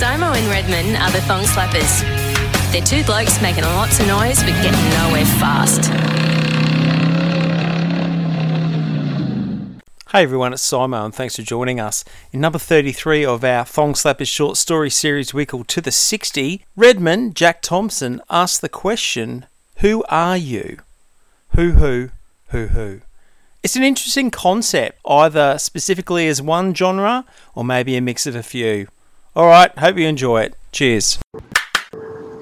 Simo and Redman are the thong slappers. They're two blokes making lots of noise but getting nowhere fast. Hey everyone, it's Simo and thanks for joining us. In number 33 of our Thong Slappers short story series we call To the 60, Redman Jack Thompson asked the question, Who are you? Who, who, who, who? It's an interesting concept, either specifically as one genre or maybe a mix of a few. Alright, hope you enjoy it. Cheers.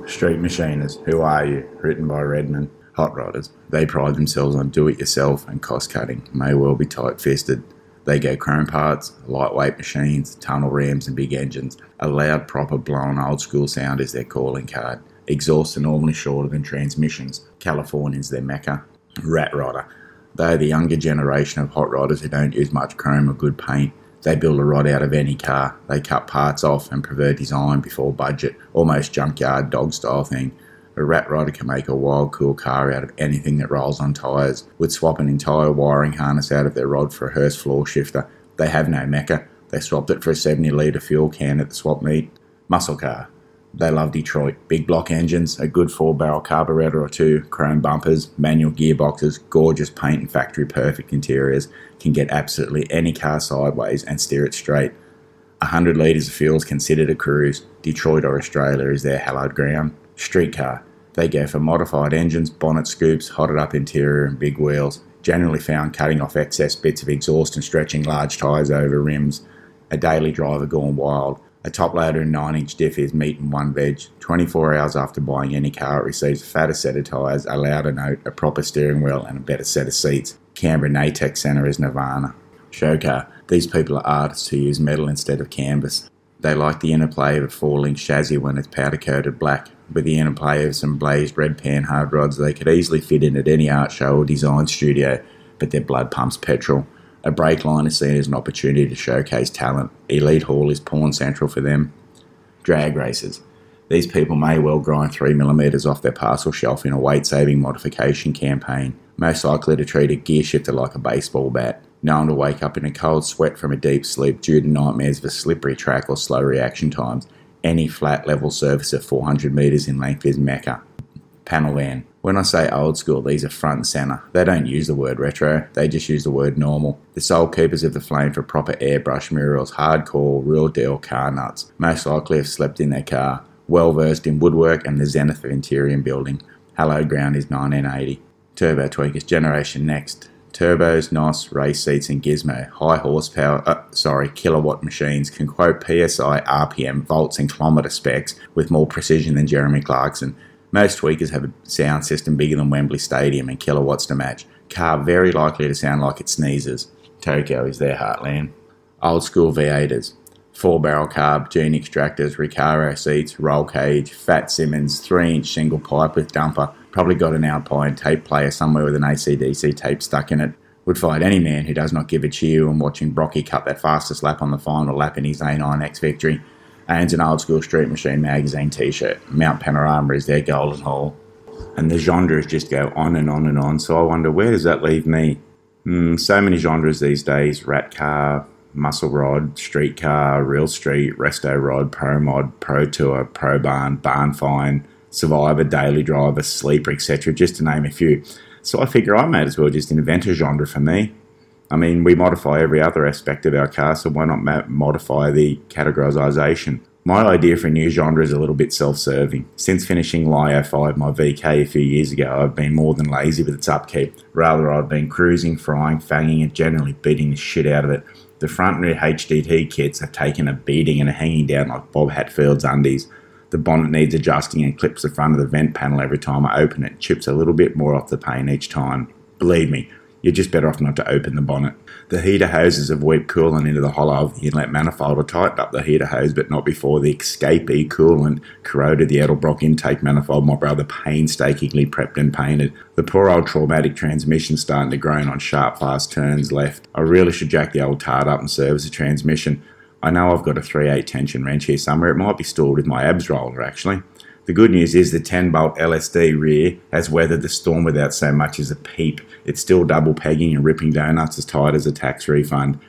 Street Machiners, Who Are You? Written by Redman. Hot rodders. They pride themselves on do it yourself and cost cutting. May well be tight fisted. They go chrome parts, lightweight machines, tunnel rams, and big engines. A loud, proper, blown old school sound is their calling card. Exhausts are normally shorter than transmissions. Californians their mecca. Rat rodder. They are the younger generation of hot rodders who don't use much chrome or good paint. They build a rod out of any car. They cut parts off and prefer design before budget, almost junkyard dog style thing. A rat rodder can make a wild, cool car out of anything that rolls on tyres. Would swap an entire wiring harness out of their rod for a Hurst floor shifter. They have no mecca. They swapped it for a 70 litre fuel can at the swap meet. Muscle car. They love Detroit. Big block engines, a good four barrel carburetor or two, chrome bumpers, manual gearboxes, gorgeous paint and factory perfect interiors. Can get absolutely any car sideways and steer it straight. 100 litres of fuel is considered a cruise. Detroit or Australia is their hallowed ground. Street car. They go for modified engines, bonnet scoops, hotted up interior, and big wheels. Generally found cutting off excess bits of exhaust and stretching large tyres over rims. A daily driver gone wild. A top loader and 9 inch diff is meat and one veg. 24 hours after buying any car, it receives a fatter set of tyres, a louder note, a proper steering wheel, and a better set of seats. Canberra Natex Centre is Nirvana. Show car. These people are artists who use metal instead of canvas. They like the interplay of a four link chassis when it's powder coated black. With the interplay of some blazed red Panhard rods, they could easily fit in at any art show or design studio, but their blood pumps petrol. A brake line is seen as an opportunity to showcase talent. Elite Hall is pawn central for them. Drag races. These people may well grind 3mm off their parcel shelf in a weight saving modification campaign. Most likely to treat a gear shifter like a baseball bat. Known to wake up in a cold sweat from a deep sleep due to nightmares of a slippery track or slow reaction times. Any flat level surface of 400 metres in length is Mecca. Panel van. When I say old school, these are front and centre. They don't use the word retro, they just use the word normal. The sole keepers of the flame for proper airbrush murals, hardcore, real deal car nuts. Most likely have slept in their car. Well versed in woodwork and the zenith of interior building. Hallowed ground is 1980. Turbo Tweakers Generation Next. Turbos, NOS, race seats, and gizmo. High horsepower, uh, sorry, kilowatt machines can quote PSI, RPM, volts, and kilometre specs with more precision than Jeremy Clarkson. Most tweakers have a sound system bigger than Wembley Stadium and kilowatts to match. Car very likely to sound like it sneezes. Tokyo is their heartland. Old school V8s. Four barrel carb, Genie extractors, Recaro seats, roll cage, Fat Simmons, 3 inch single pipe with dumper. Probably got an Alpine tape player somewhere with an ACDC tape stuck in it. Would fight any man who does not give a cheer when watching Brocky cut that fastest lap on the final lap in his A9X victory owns an old school Street Machine magazine t shirt. Mount Panorama is their golden hall. And the genres just go on and on and on. So I wonder, where does that leave me? Mm, so many genres these days rat car, muscle rod, street car, real street, resto rod, pro mod, pro tour, pro barn, barn fine, survivor, daily driver, sleeper, etc., just to name a few. So I figure I might as well just invent a genre for me. I mean, we modify every other aspect of our car, so why not modify the categorization? My idea for a new genre is a little bit self serving. Since finishing Lio 5, my VK, a few years ago, I've been more than lazy with its upkeep. Rather, I've been cruising, frying, fanging, and generally beating the shit out of it. The front and rear HDT kits have taken a beating and are hanging down like Bob Hatfield's undies. The bonnet needs adjusting and clips the front of the vent panel every time I open it, chips a little bit more off the paint each time. Believe me, you're just better off not to open the bonnet. The heater hoses have weeped coolant into the hollow of the inlet manifold or tightened up the heater hose, but not before the escapee coolant corroded the Edelbrock intake manifold my brother painstakingly prepped and painted. The poor old traumatic transmission starting to groan on sharp, fast turns left. I really should jack the old tart up and service the transmission. I know I've got a 3/8 tension wrench here somewhere. It might be stored with my abs roller, actually. The good news is the 10 bolt LSD rear has weathered the storm without so much as a peep. It's still double pegging and ripping donuts as tight as a tax refund.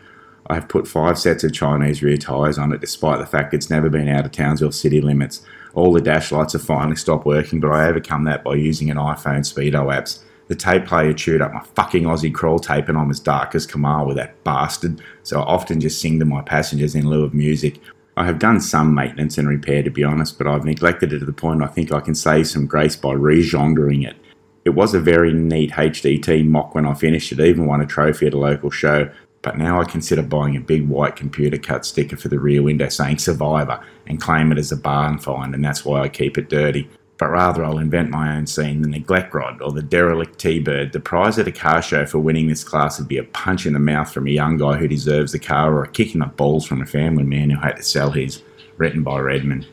I have put five sets of Chinese rear tyres on it despite the fact it's never been out of Townsville city limits. All the dash lights have finally stopped working, but I overcome that by using an iPhone Speedo apps. The tape player chewed up my fucking Aussie crawl tape and I'm as dark as Kamal with that bastard, so I often just sing to my passengers in lieu of music. I have done some maintenance and repair to be honest, but I've neglected it to the point I think I can save some grace by regendering it. It was a very neat HDT mock when I finished it, even won a trophy at a local show, but now I consider buying a big white computer cut sticker for the rear window saying Survivor and claim it as a barn find, and that's why I keep it dirty. But rather, I'll invent my own scene the neglect rod or the derelict T Bird. The prize at a car show for winning this class would be a punch in the mouth from a young guy who deserves the car or a kick in the balls from a family man who had to sell his. Written by Redman.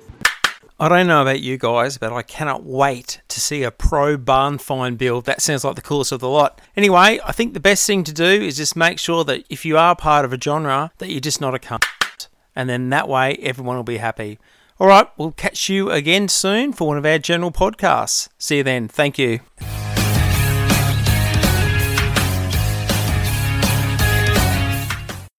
I don't know about you guys, but I cannot wait to see a pro barn find build. That sounds like the coolest of the lot. Anyway, I think the best thing to do is just make sure that if you are part of a genre, that you're just not a cunt. And then that way everyone will be happy. All right, we'll catch you again soon for one of our general podcasts. See you then. Thank you.